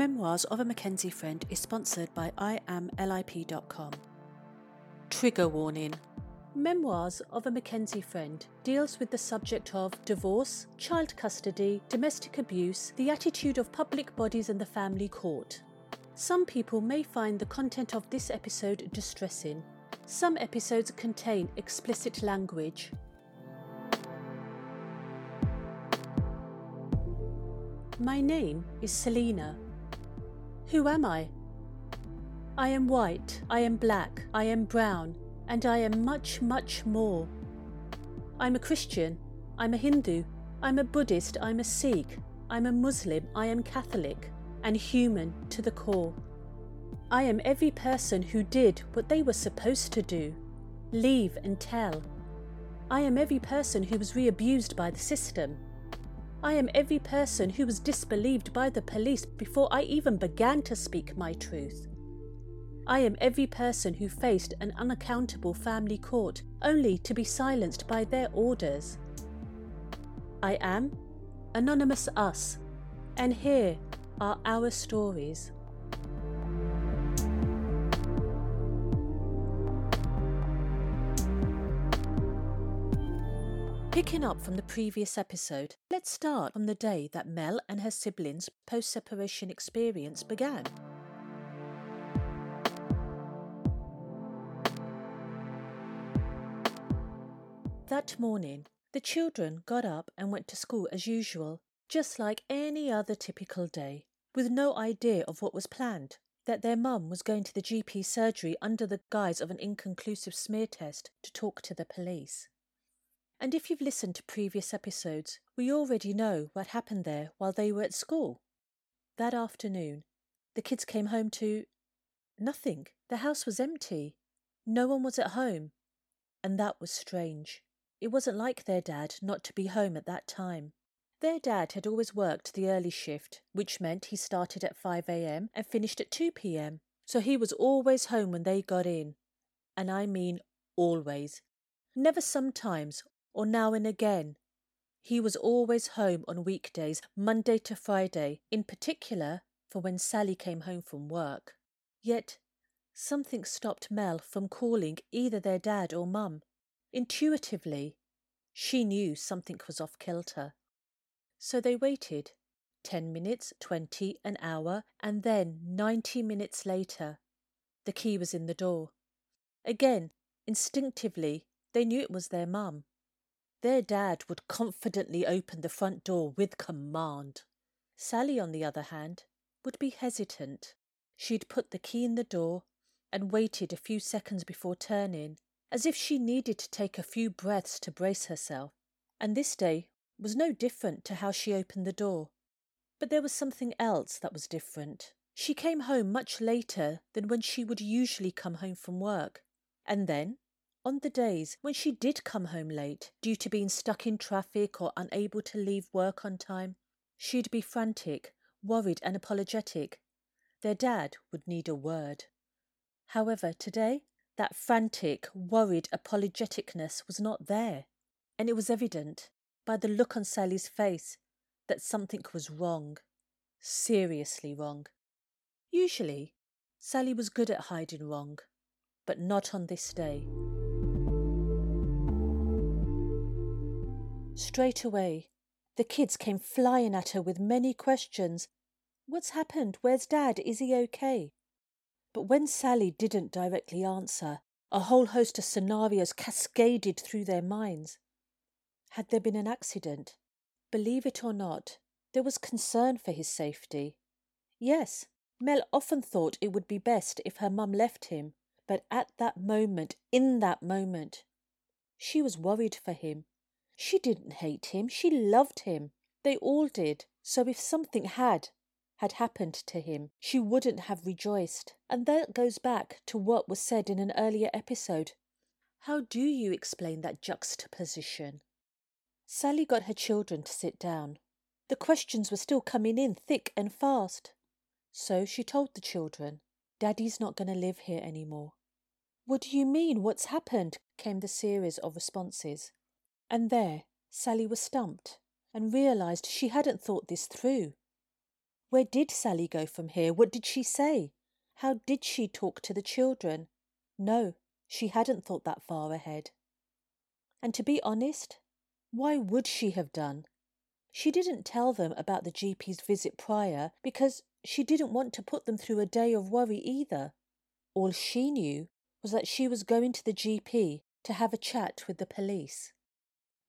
Memoirs of a McKenzie Friend is sponsored by IamLIP.com. Trigger warning. Memoirs of a McKenzie Friend deals with the subject of divorce, child custody, domestic abuse, the attitude of public bodies and the family court. Some people may find the content of this episode distressing. Some episodes contain explicit language. My name is Selina. Who am I? I am white, I am black, I am brown, and I am much, much more. I'm a Christian, I'm a Hindu, I'm a Buddhist, I'm a Sikh, I'm a Muslim, I am Catholic, and human to the core. I am every person who did what they were supposed to do leave and tell. I am every person who was re abused by the system. I am every person who was disbelieved by the police before I even began to speak my truth. I am every person who faced an unaccountable family court only to be silenced by their orders. I am Anonymous Us, and here are our stories. Picking up from the previous episode, let's start from the day that Mel and her siblings' post separation experience began. That morning, the children got up and went to school as usual, just like any other typical day, with no idea of what was planned that their mum was going to the GP surgery under the guise of an inconclusive smear test to talk to the police. And if you've listened to previous episodes, we already know what happened there while they were at school. That afternoon, the kids came home to nothing. The house was empty. No one was at home. And that was strange. It wasn't like their dad not to be home at that time. Their dad had always worked the early shift, which meant he started at 5am and finished at 2pm, so he was always home when they got in. And I mean always. Never sometimes or now and again. He was always home on weekdays, Monday to Friday, in particular for when Sally came home from work. Yet something stopped Mel from calling either their dad or mum. Intuitively, she knew something was off kilter. So they waited. Ten minutes, twenty, an hour, and then ninety minutes later. The key was in the door. Again, instinctively, they knew it was their mum. Their dad would confidently open the front door with command. Sally, on the other hand, would be hesitant. She'd put the key in the door and waited a few seconds before turning, as if she needed to take a few breaths to brace herself. And this day was no different to how she opened the door. But there was something else that was different. She came home much later than when she would usually come home from work. And then on the days when she did come home late due to being stuck in traffic or unable to leave work on time, she'd be frantic, worried, and apologetic. Their dad would need a word. However, today, that frantic, worried apologeticness was not there, and it was evident by the look on Sally's face that something was wrong. Seriously wrong. Usually, Sally was good at hiding wrong, but not on this day. Straight away, the kids came flying at her with many questions. What's happened? Where's Dad? Is he okay? But when Sally didn't directly answer, a whole host of scenarios cascaded through their minds. Had there been an accident? Believe it or not, there was concern for his safety. Yes, Mel often thought it would be best if her mum left him, but at that moment, in that moment, she was worried for him. She didn't hate him, she loved him. They all did. So if something had had happened to him, she wouldn't have rejoiced. And that goes back to what was said in an earlier episode. How do you explain that juxtaposition? Sally got her children to sit down. The questions were still coming in thick and fast. So she told the children, Daddy's not going to live here anymore. What do you mean? What's happened? came the series of responses. And there, Sally was stumped and realized she hadn't thought this through. Where did Sally go from here? What did she say? How did she talk to the children? No, she hadn't thought that far ahead. And to be honest, why would she have done? She didn't tell them about the GP's visit prior because she didn't want to put them through a day of worry either. All she knew was that she was going to the GP to have a chat with the police.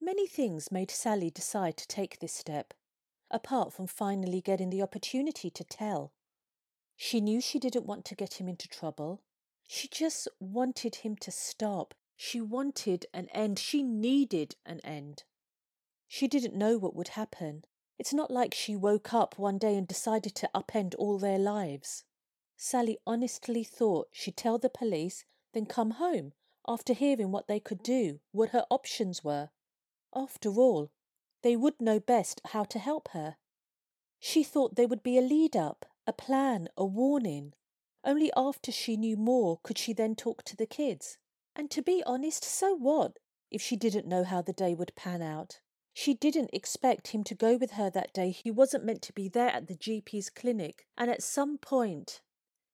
Many things made Sally decide to take this step, apart from finally getting the opportunity to tell. She knew she didn't want to get him into trouble. She just wanted him to stop. She wanted an end. She needed an end. She didn't know what would happen. It's not like she woke up one day and decided to upend all their lives. Sally honestly thought she'd tell the police, then come home after hearing what they could do, what her options were. After all, they would know best how to help her. She thought there would be a lead up, a plan, a warning. Only after she knew more could she then talk to the kids. And to be honest, so what if she didn't know how the day would pan out? She didn't expect him to go with her that day. He wasn't meant to be there at the GP's clinic. And at some point,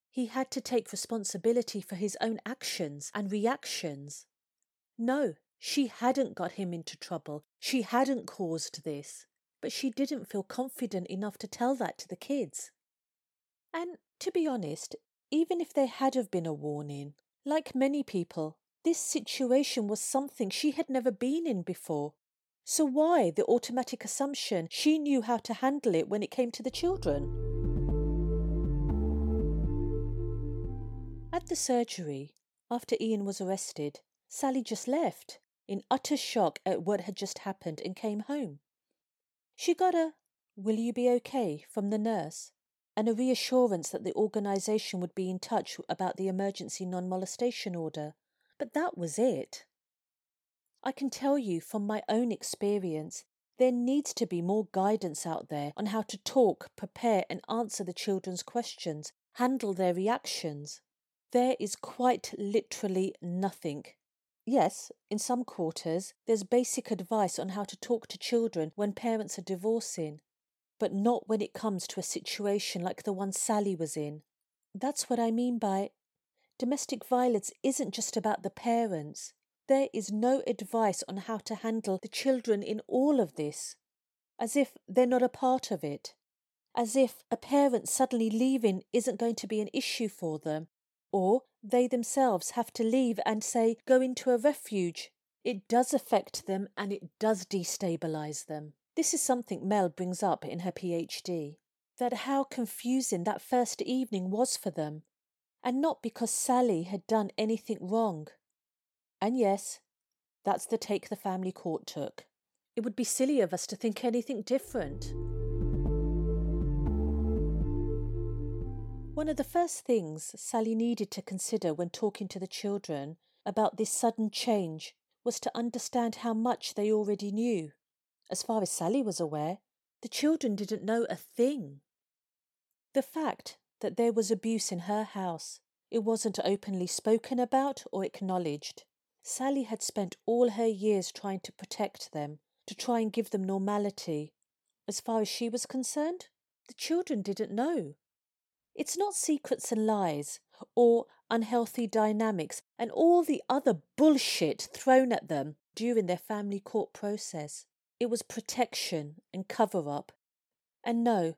he had to take responsibility for his own actions and reactions. No, she hadn't got him into trouble. She hadn't caused this. But she didn't feel confident enough to tell that to the kids. And to be honest, even if there had have been a warning, like many people, this situation was something she had never been in before. So why the automatic assumption she knew how to handle it when it came to the children? At the surgery, after Ian was arrested, Sally just left, in utter shock at what had just happened, and came home. She got a Will you be okay from the nurse and a reassurance that the organisation would be in touch about the emergency non molestation order, but that was it. I can tell you from my own experience, there needs to be more guidance out there on how to talk, prepare, and answer the children's questions, handle their reactions. There is quite literally nothing. Yes, in some quarters, there's basic advice on how to talk to children when parents are divorcing, but not when it comes to a situation like the one Sally was in. That's what I mean by domestic violence isn't just about the parents. There is no advice on how to handle the children in all of this, as if they're not a part of it, as if a parent suddenly leaving isn't going to be an issue for them or they themselves have to leave and say, go into a refuge. It does affect them and it does destabilise them. This is something Mel brings up in her PhD that how confusing that first evening was for them, and not because Sally had done anything wrong. And yes, that's the take the family court took. It would be silly of us to think anything different. One of the first things Sally needed to consider when talking to the children about this sudden change was to understand how much they already knew. As far as Sally was aware, the children didn't know a thing. The fact that there was abuse in her house, it wasn't openly spoken about or acknowledged. Sally had spent all her years trying to protect them, to try and give them normality. As far as she was concerned, the children didn't know. It's not secrets and lies or unhealthy dynamics and all the other bullshit thrown at them during their family court process. It was protection and cover up. And no,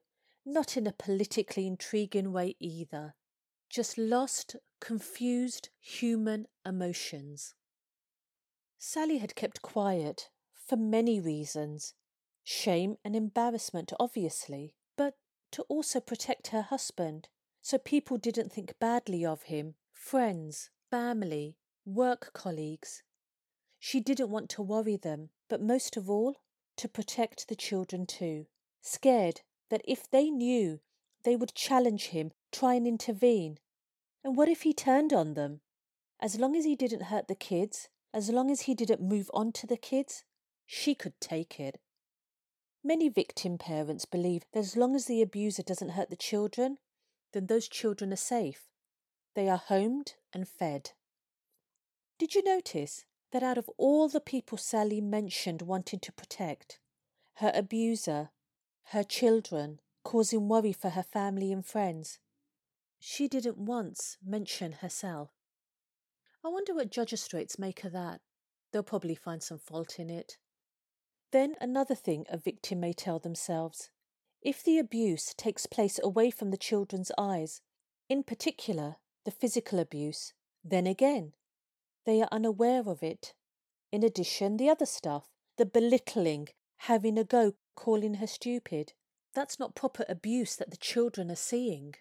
not in a politically intriguing way either. Just lost, confused human emotions. Sally had kept quiet for many reasons. Shame and embarrassment, obviously to also protect her husband, so people didn't think badly of him, friends, family, work colleagues. She didn't want to worry them, but most of all, to protect the children too, scared that if they knew, they would challenge him, try and intervene. And what if he turned on them? As long as he didn't hurt the kids, as long as he didn't move on to the kids, she could take it. Many victim parents believe that as long as the abuser doesn't hurt the children, then those children are safe. They are homed and fed. Did you notice that out of all the people Sally mentioned wanting to protect, her abuser, her children, causing worry for her family and friends. She didn't once mention herself. I wonder what magistrates make of that. They'll probably find some fault in it. Then another thing a victim may tell themselves. If the abuse takes place away from the children's eyes, in particular the physical abuse, then again, they are unaware of it. In addition, the other stuff, the belittling, having a go, calling her stupid, that's not proper abuse that the children are seeing.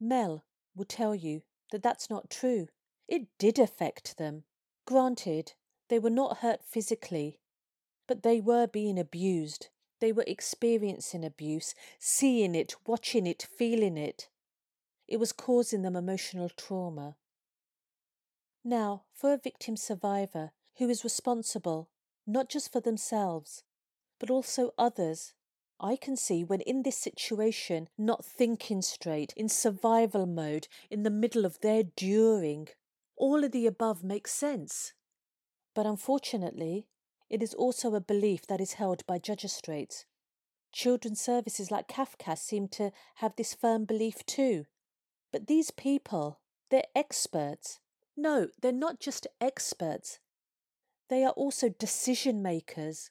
Mel will tell you that that's not true. It did affect them. Granted, they were not hurt physically, but they were being abused. They were experiencing abuse, seeing it, watching it, feeling it. It was causing them emotional trauma. Now, for a victim survivor who is responsible not just for themselves, but also others, I can see when in this situation, not thinking straight, in survival mode, in the middle of their during, all of the above makes sense. But unfortunately, it is also a belief that is held by magistrates. Children's services like Cafcass seem to have this firm belief too. But these people, they're experts. No, they're not just experts. They are also decision makers.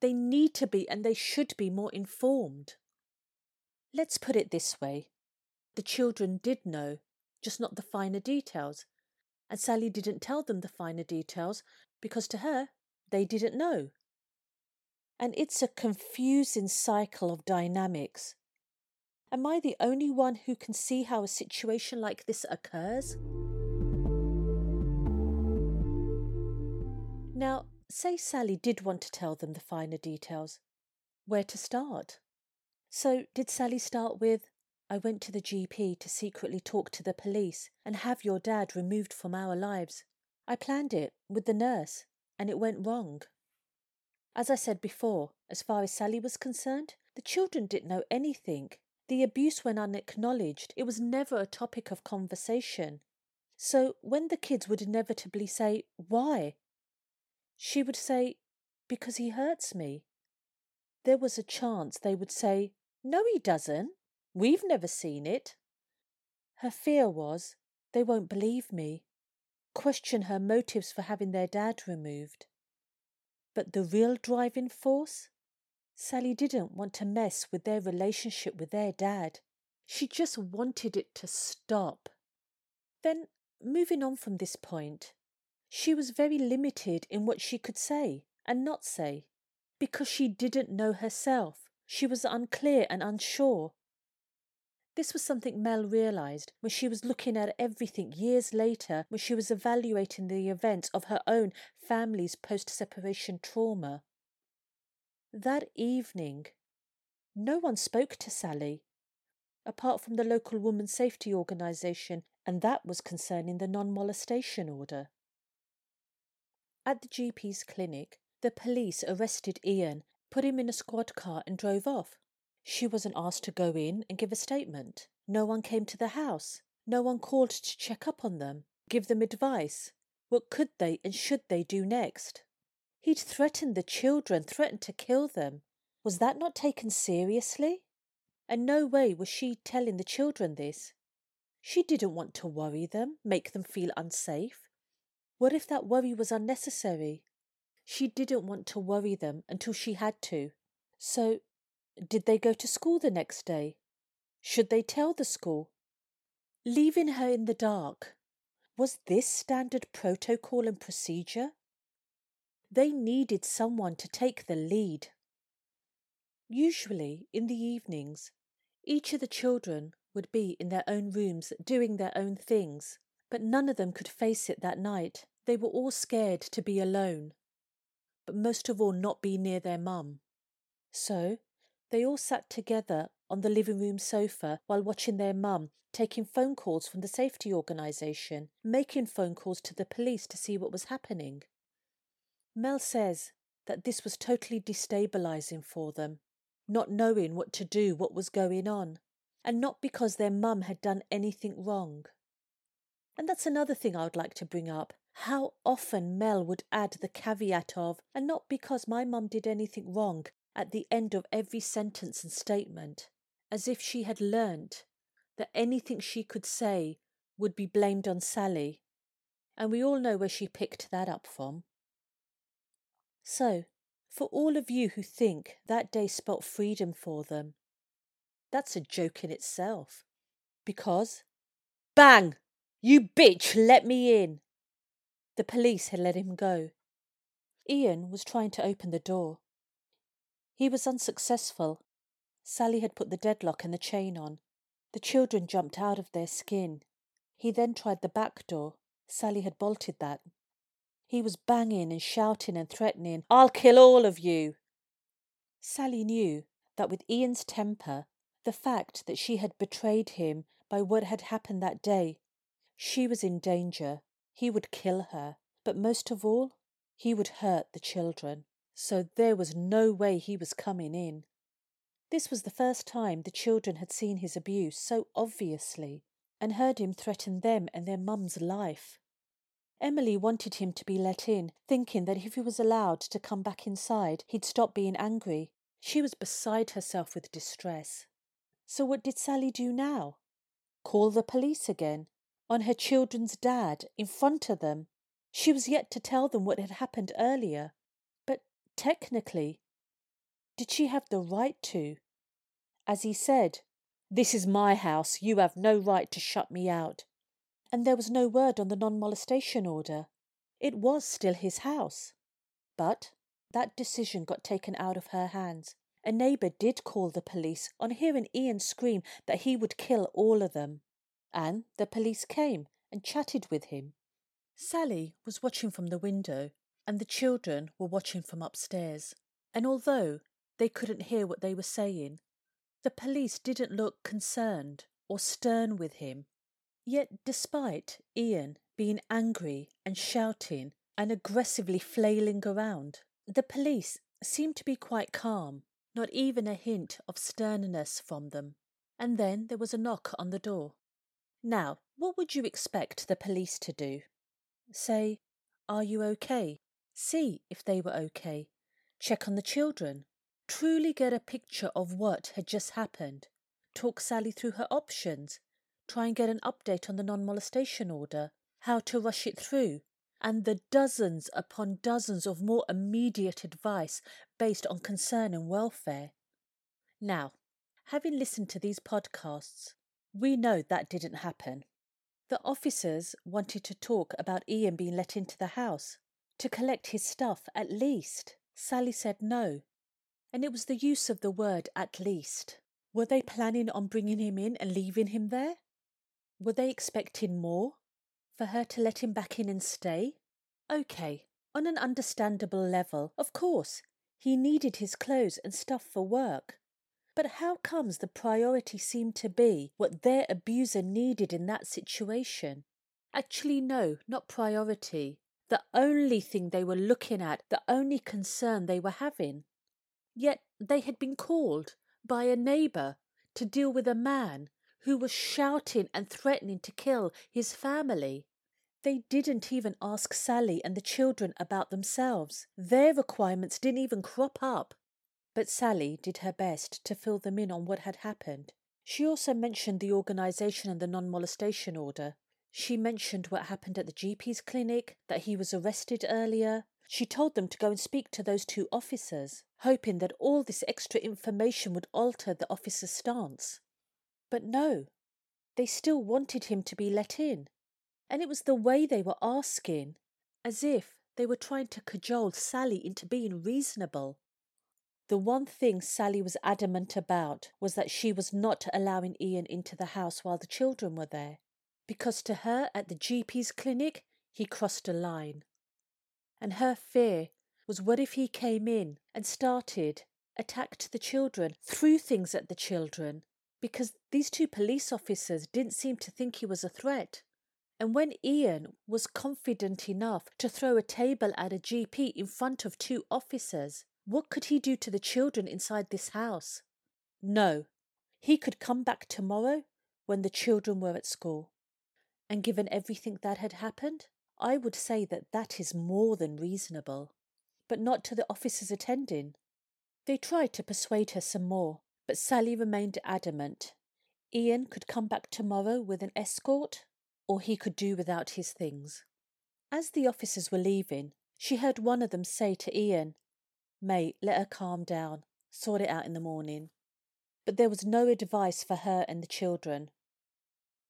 They need to be and they should be more informed. Let's put it this way the children did know, just not the finer details. And Sally didn't tell them the finer details because to her, they didn't know. And it's a confusing cycle of dynamics. Am I the only one who can see how a situation like this occurs? Now, say Sally did want to tell them the finer details. Where to start? So, did Sally start with, I went to the GP to secretly talk to the police and have your dad removed from our lives? I planned it with the nurse and it went wrong. As I said before, as far as Sally was concerned, the children didn't know anything. The abuse went unacknowledged. It was never a topic of conversation. So when the kids would inevitably say, Why? She would say, Because he hurts me. There was a chance they would say, No, he doesn't. We've never seen it. Her fear was, They won't believe me question her motives for having their dad removed. But the real driving force? Sally didn't want to mess with their relationship with their dad. She just wanted it to stop. Then, moving on from this point, she was very limited in what she could say and not say because she didn't know herself. She was unclear and unsure. This was something Mel realised when she was looking at everything years later when she was evaluating the events of her own family's post separation trauma. That evening, no one spoke to Sally, apart from the local women's safety organisation, and that was concerning the non molestation order. At the GP's clinic, the police arrested Ian, put him in a squad car, and drove off. She wasn't asked to go in and give a statement. No one came to the house. No one called to check up on them, give them advice. What could they and should they do next? He'd threatened the children, threatened to kill them. Was that not taken seriously? And no way was she telling the children this. She didn't want to worry them, make them feel unsafe. What if that worry was unnecessary? She didn't want to worry them until she had to. So did they go to school the next day? Should they tell the school? Leaving her in the dark. Was this standard protocol and procedure? They needed someone to take the lead. Usually, in the evenings, each of the children would be in their own rooms doing their own things, but none of them could face it that night. They were all scared to be alone, but most of all, not be near their mum. So they all sat together on the living room sofa while watching their mum, taking phone calls from the safety organisation, making phone calls to the police to see what was happening. Mel says that this was totally destabilising for them, not knowing what to do, what was going on, and not because their mum had done anything wrong. And that's another thing I would like to bring up. How often Mel would add the caveat of, and not because my mum did anything wrong, at the end of every sentence and statement. as if she had learnt that anything she could say would be blamed on Sally, and we all know where she picked that up from. So, for all of you who think that day spelt freedom for them, that's a joke in itself. Because, bang! You bitch, let me in! The police had let him go. Ian was trying to open the door. He was unsuccessful. Sally had put the deadlock and the chain on. The children jumped out of their skin. He then tried the back door. Sally had bolted that. He was banging and shouting and threatening, I'll kill all of you. Sally knew that with Ian's temper, the fact that she had betrayed him by what had happened that day, she was in danger. He would kill her, but most of all, he would hurt the children. So there was no way he was coming in. This was the first time the children had seen his abuse so obviously and heard him threaten them and their mum's life. Emily wanted him to be let in, thinking that if he was allowed to come back inside, he'd stop being angry. She was beside herself with distress. So what did Sally do now? Call the police again? On her children's dad, in front of them? She was yet to tell them what had happened earlier. Technically, did she have the right to? As he said, This is my house, you have no right to shut me out and there was no word on the non molestation order. It was still his house. But that decision got taken out of her hands. A neighbour did call the police on hearing Ian scream that he would kill all of them. And the police came and chatted with him. Sally was watching from the window, and the children were watching from upstairs. And although they couldn't hear what they were saying, the police didn't look concerned or stern with him Yet, despite Ian being angry and shouting and aggressively flailing around, the police seemed to be quite calm, not even a hint of sternness from them. And then there was a knock on the door. Now, what would you expect the police to do? Say, Are you okay? See if they were okay. Check on the children. Truly get a picture of what had just happened. Talk Sally through her options try and get an update on the non molestation order, how to rush it through, and the dozens upon dozens of more immediate advice based on concern and welfare. Now, having listened to these podcasts, we know that didn't happen. The officers wanted to talk about Ian being let into the house, to collect his stuff at least. Sally said no, and it was the use of the word at least. Were they planning on bringing him in and leaving him there? Were they expecting more? For her to let him back in and stay? Okay, on an understandable level, of course, he needed his clothes and stuff for work. But how comes the priority seemed to be what their abuser needed in that situation? Actually, no, not priority. The only thing they were looking at, the only concern they were having. Yet they had been called by a neighbour to deal with a man who was shouting and threatening to kill his family. They didn't even ask Sally and the children about themselves. Their requirements didn't even crop up. But Sally did her best to fill them in on what had happened. She also mentioned the organisation and the non molestation order. She mentioned what happened at the GP's clinic, that he was arrested earlier. She told them to go and speak to those two officers, hoping that all this extra information would alter the officer's stance. But no, they still wanted him to be let in. And it was the way they were asking, as if they were trying to cajole Sally into being reasonable. The one thing Sally was adamant about was that she was not allowing Ian into the house while the children were there, because to her at the GP's clinic he crossed a line. And her fear was what if he came in and started, attacked the children, threw things at the children, because these two police officers didn't seem to think he was a threat. And when Ian was confident enough to throw a table at a GP in front of two officers, what could he do to the children inside this house? No, he could come back tomorrow when the children were at school. And given everything that had happened, I would say that that is more than reasonable. But not to the officers attending. They tried to persuade her some more, But Sally remained adamant. Ian could come back tomorrow with an escort, or he could do without his things. As the officers were leaving, she heard one of them say to Ian, Mate, let her calm down, sort it out in the morning. But there was no advice for her and the children.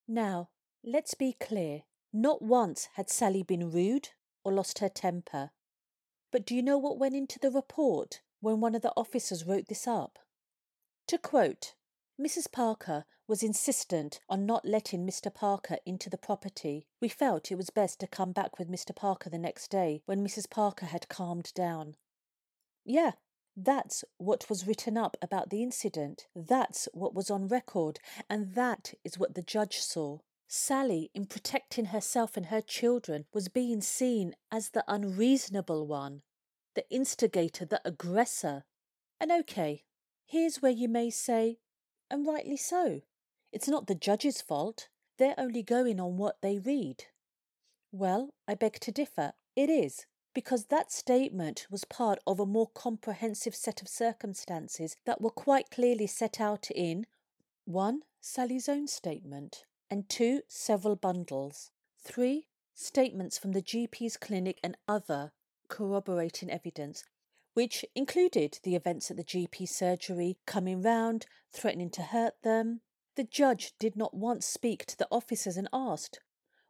Now, let's be clear. Not once had Sally been rude or lost her temper. But do you know what went into the report when one of the officers wrote this up? To quote, Mrs. Parker was insistent on not letting Mr. Parker into the property. We felt it was best to come back with Mr. Parker the next day when Mrs. Parker had calmed down. Yeah, that's what was written up about the incident. That's what was on record, and that is what the judge saw. Sally, in protecting herself and her children, was being seen as the unreasonable one, the instigator, the aggressor. And okay, here's where you may say, and rightly so, it's not the judge's fault. They're only going on what they read. Well, I beg to differ. It is, because that statement was part of a more comprehensive set of circumstances that were quite clearly set out in 1. Sally's own statement, and two, several bundles. Three, statements from the GP's clinic and other corroborating evidence, which included the events at the GP surgery, coming round, threatening to hurt them. The judge did not once speak to the officers and asked,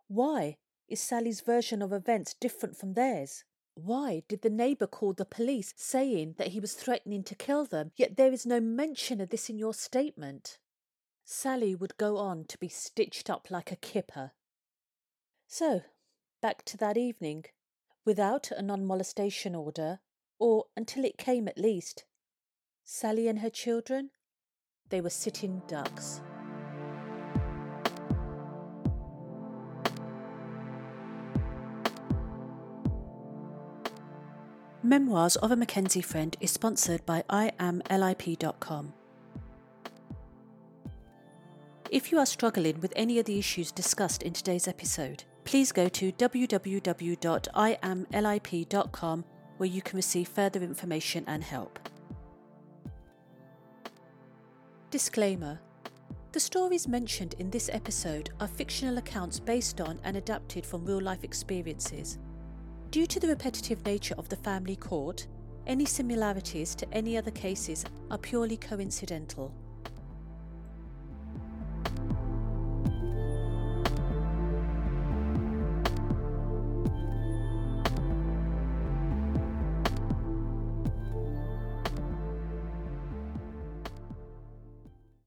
Why is Sally's version of events different from theirs? Why did the neighbour call the police saying that he was threatening to kill them, yet there is no mention of this in your statement? Sally would go on to be stitched up like a kipper. So, back to that evening, without a non molestation order, or until it came at least. Sally and her children, they were sitting ducks. Memoirs of a McKenzie Friend is sponsored by IamLIP.com. If you are struggling with any of the issues discussed in today's episode, please go to www.iamlip.com where you can receive further information and help. Disclaimer The stories mentioned in this episode are fictional accounts based on and adapted from real life experiences. Due to the repetitive nature of the family court, any similarities to any other cases are purely coincidental.